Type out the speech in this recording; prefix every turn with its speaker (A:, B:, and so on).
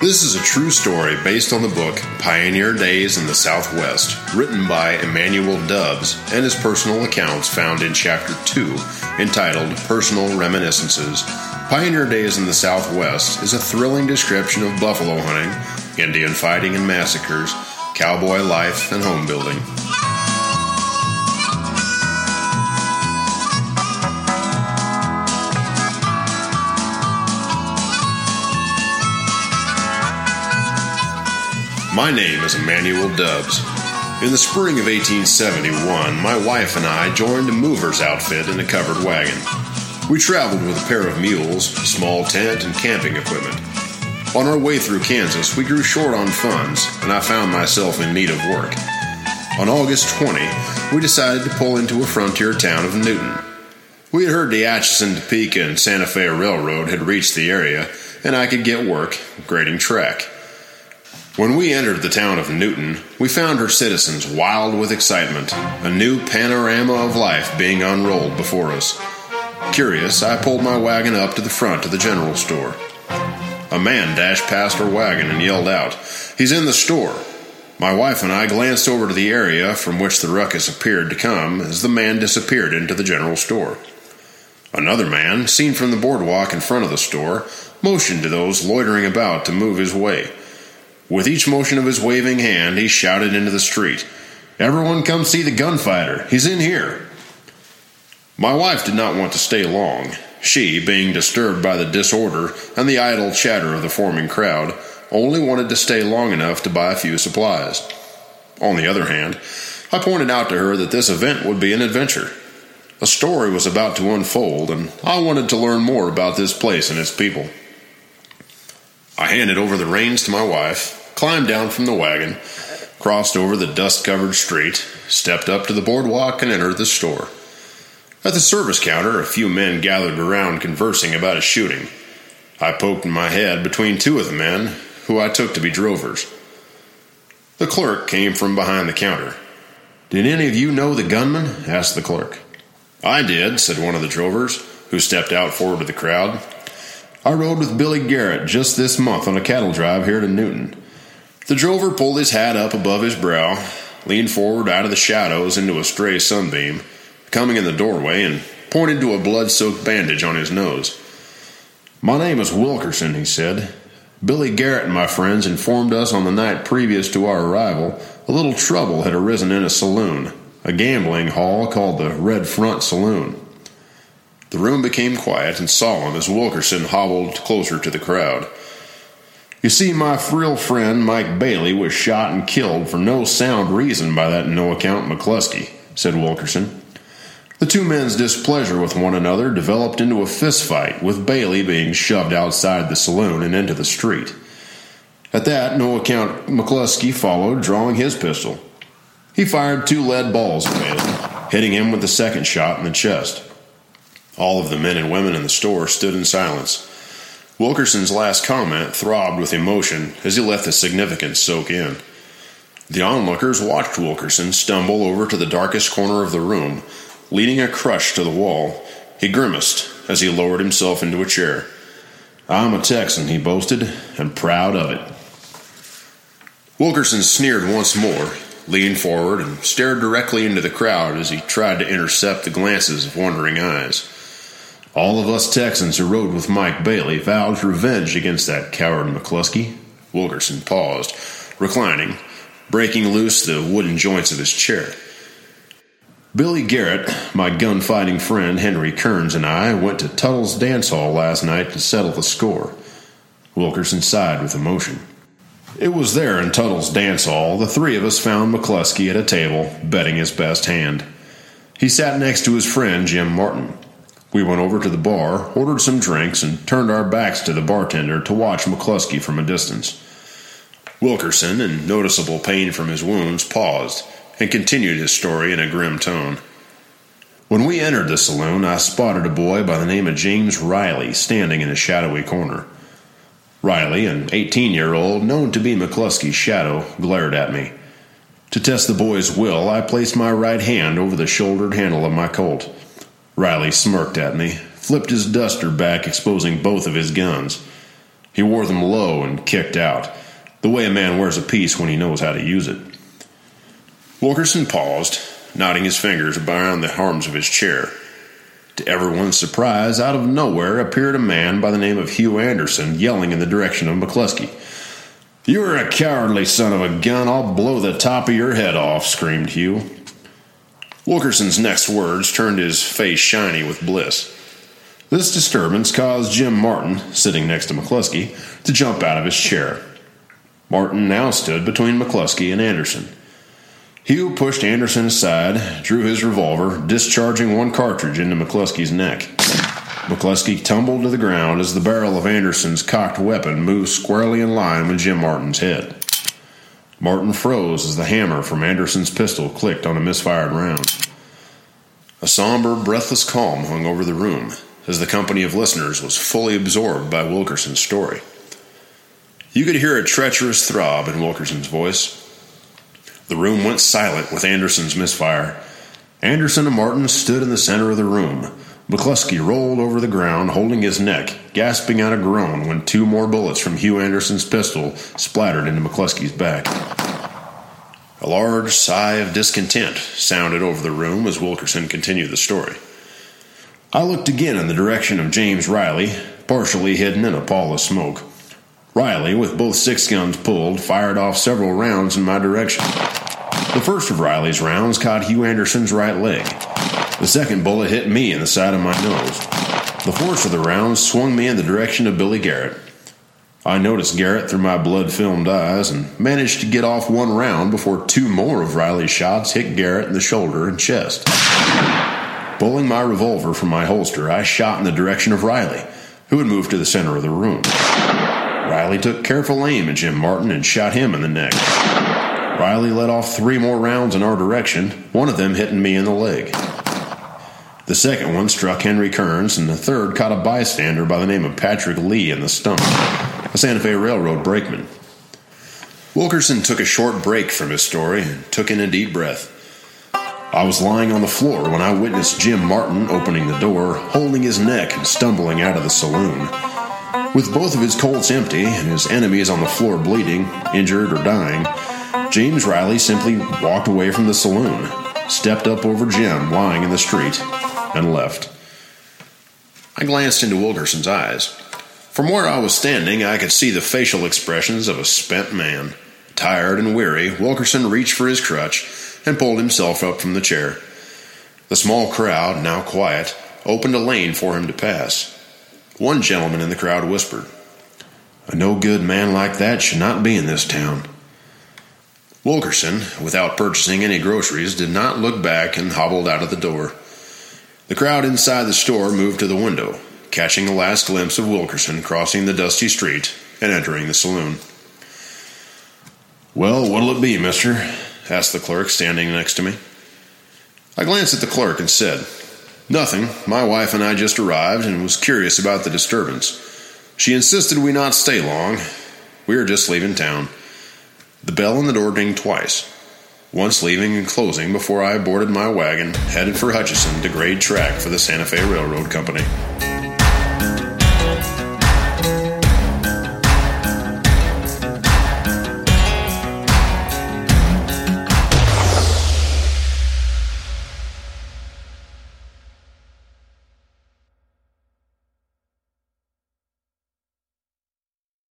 A: This is a true story based on the book Pioneer Days in the Southwest, written by Emmanuel Dubbs, and his personal accounts found in Chapter 2, entitled Personal Reminiscences. Pioneer Days in the Southwest is a thrilling description of buffalo hunting, Indian fighting and massacres, cowboy life, and home building. My name is Emmanuel Dubbs. In the spring of 1871, my wife and I joined a mover's outfit in a covered wagon. We traveled with a pair of mules, a small tent, and camping equipment. On our way through Kansas, we grew short on funds, and I found myself in need of work. On August 20, we decided to pull into a frontier town of Newton. We had heard the Atchison, Topeka, and Santa Fe Railroad had reached the area, and I could get work grading track. When we entered the town of Newton, we found her citizens wild with excitement, a new panorama of life being unrolled before us. Curious, I pulled my wagon up to the front of the general store. A man dashed past our wagon and yelled out, He's in the store! My wife and I glanced over to the area from which the ruckus appeared to come as the man disappeared into the general store. Another man, seen from the boardwalk in front of the store, motioned to those loitering about to move his way. With each motion of his waving hand, he shouted into the street, Everyone come see the gunfighter. He's in here. My wife did not want to stay long. She, being disturbed by the disorder and the idle chatter of the forming crowd, only wanted to stay long enough to buy a few supplies. On the other hand, I pointed out to her that this event would be an adventure. A story was about to unfold, and I wanted to learn more about this place and its people. I handed over the reins to my wife, climbed down from the wagon, crossed over the dust covered street, stepped up to the boardwalk, and entered the store. At the service counter, a few men gathered around conversing about a shooting. I poked my head between two of the men, who I took to be drovers. The clerk came from behind the counter. Did any of you know the gunman? asked the clerk. I did, said one of the drovers, who stepped out forward to the crowd. I rode with Billy Garrett just this month on a cattle drive here to Newton. The drover pulled his hat up above his brow, leaned forward out of the shadows into a stray sunbeam, coming in the doorway, and pointed to a blood soaked bandage on his nose. My name is Wilkerson, he said. Billy Garrett and my friends informed us on the night previous to our arrival a little trouble had arisen in a saloon, a gambling hall called the Red Front Saloon. The room became quiet and solemn as Wilkerson hobbled closer to the crowd. You see, my real friend Mike Bailey was shot and killed for no sound reason by that no account McCluskie, said Wilkerson. The two men's displeasure with one another developed into a fistfight, with Bailey being shoved outside the saloon and into the street. At that, no account McCluskie followed, drawing his pistol. He fired two lead balls at Bailey, hitting him with the second shot in the chest. All of the men and women in the store stood in silence. Wilkerson's last comment throbbed with emotion as he let the significance soak in. The onlookers watched Wilkerson stumble over to the darkest corner of the room, leaning a crutch to the wall. He grimaced as he lowered himself into a chair. I'm a Texan, he boasted, and proud of it. Wilkerson sneered once more, leaned forward, and stared directly into the crowd as he tried to intercept the glances of wondering eyes. All of us Texans who rode with Mike Bailey vowed revenge against that coward McCluskie. Wilkerson paused, reclining, breaking loose the wooden joints of his chair. Billy Garrett, my gunfighting friend Henry Kearns, and I went to Tuttle's dance hall last night to settle the score. Wilkerson sighed with emotion. It was there in Tuttle's dance hall the three of us found McCluskie at a table, betting his best hand. He sat next to his friend Jim Martin. We went over to the bar, ordered some drinks, and turned our backs to the bartender to watch McCluskie from a distance. Wilkerson, in noticeable pain from his wounds, paused and continued his story in a grim tone. When we entered the saloon, I spotted a boy by the name of James Riley standing in a shadowy corner. Riley, an 18 year old known to be McCluskie's shadow, glared at me. To test the boy's will, I placed my right hand over the shouldered handle of my Colt. Riley smirked at me, flipped his duster back, exposing both of his guns. He wore them low and kicked out, the way a man wears a piece when he knows how to use it. Wilkerson paused, nodding his fingers around the arms of his chair. To everyone's surprise, out of nowhere appeared a man by the name of Hugh Anderson yelling in the direction of McCluskie. You're a cowardly son of a gun. I'll blow the top of your head off, screamed Hugh. Wilkerson's next words turned his face shiny with bliss. This disturbance caused Jim Martin, sitting next to McCluskie, to jump out of his chair. Martin now stood between McCluskie and Anderson. Hugh pushed Anderson aside, drew his revolver, discharging one cartridge into McCluskie's neck. McCluskie tumbled to the ground as the barrel of Anderson's cocked weapon moved squarely in line with Jim Martin's head. Martin froze as the hammer from Anderson's pistol clicked on a misfired round. A somber, breathless calm hung over the room as the company of listeners was fully absorbed by Wilkerson's story. You could hear a treacherous throb in Wilkerson's voice. The room went silent with Anderson's misfire. Anderson and Martin stood in the center of the room. McCluskie rolled over the ground, holding his neck, gasping out a groan when two more bullets from Hugh Anderson's pistol splattered into McCluskie's back. A large sigh of discontent sounded over the room as Wilkerson continued the story. I looked again in the direction of James Riley, partially hidden in a pall of smoke. Riley, with both six guns pulled, fired off several rounds in my direction. The first of Riley's rounds caught Hugh Anderson's right leg. The second bullet hit me in the side of my nose. The force of the round swung me in the direction of Billy Garrett. I noticed Garrett through my blood filmed eyes and managed to get off one round before two more of Riley's shots hit Garrett in the shoulder and chest. Pulling my revolver from my holster, I shot in the direction of Riley, who had moved to the center of the room. Riley took careful aim at Jim Martin and shot him in the neck. Riley let off three more rounds in our direction, one of them hitting me in the leg. The second one struck Henry Kearns, and the third caught a bystander by the name of Patrick Lee in the stomach, a Santa Fe Railroad brakeman. Wilkerson took a short break from his story and took in a deep breath. I was lying on the floor when I witnessed Jim Martin opening the door, holding his neck and stumbling out of the saloon. With both of his Colts empty and his enemies on the floor bleeding, injured, or dying, James Riley simply walked away from the saloon, stepped up over Jim lying in the street, and left. I glanced into Wilkerson's eyes. From where I was standing, I could see the facial expressions of a spent man. Tired and weary, Wilkerson reached for his crutch and pulled himself up from the chair. The small crowd, now quiet, opened a lane for him to pass. One gentleman in the crowd whispered, A no good man like that should not be in this town. Wilkerson, without purchasing any groceries, did not look back and hobbled out of the door. The crowd inside the store moved to the window, catching a last glimpse of Wilkerson crossing the dusty street and entering the saloon. Well, what'll it be, mister? asked the clerk standing next to me. I glanced at the clerk and said, Nothing. My wife and I just arrived and was curious about the disturbance. She insisted we not stay long. We are just leaving town. The bell on the door dinged twice once leaving and closing before I boarded my wagon, headed for Hutchinson to grade track for the Santa Fe Railroad Company.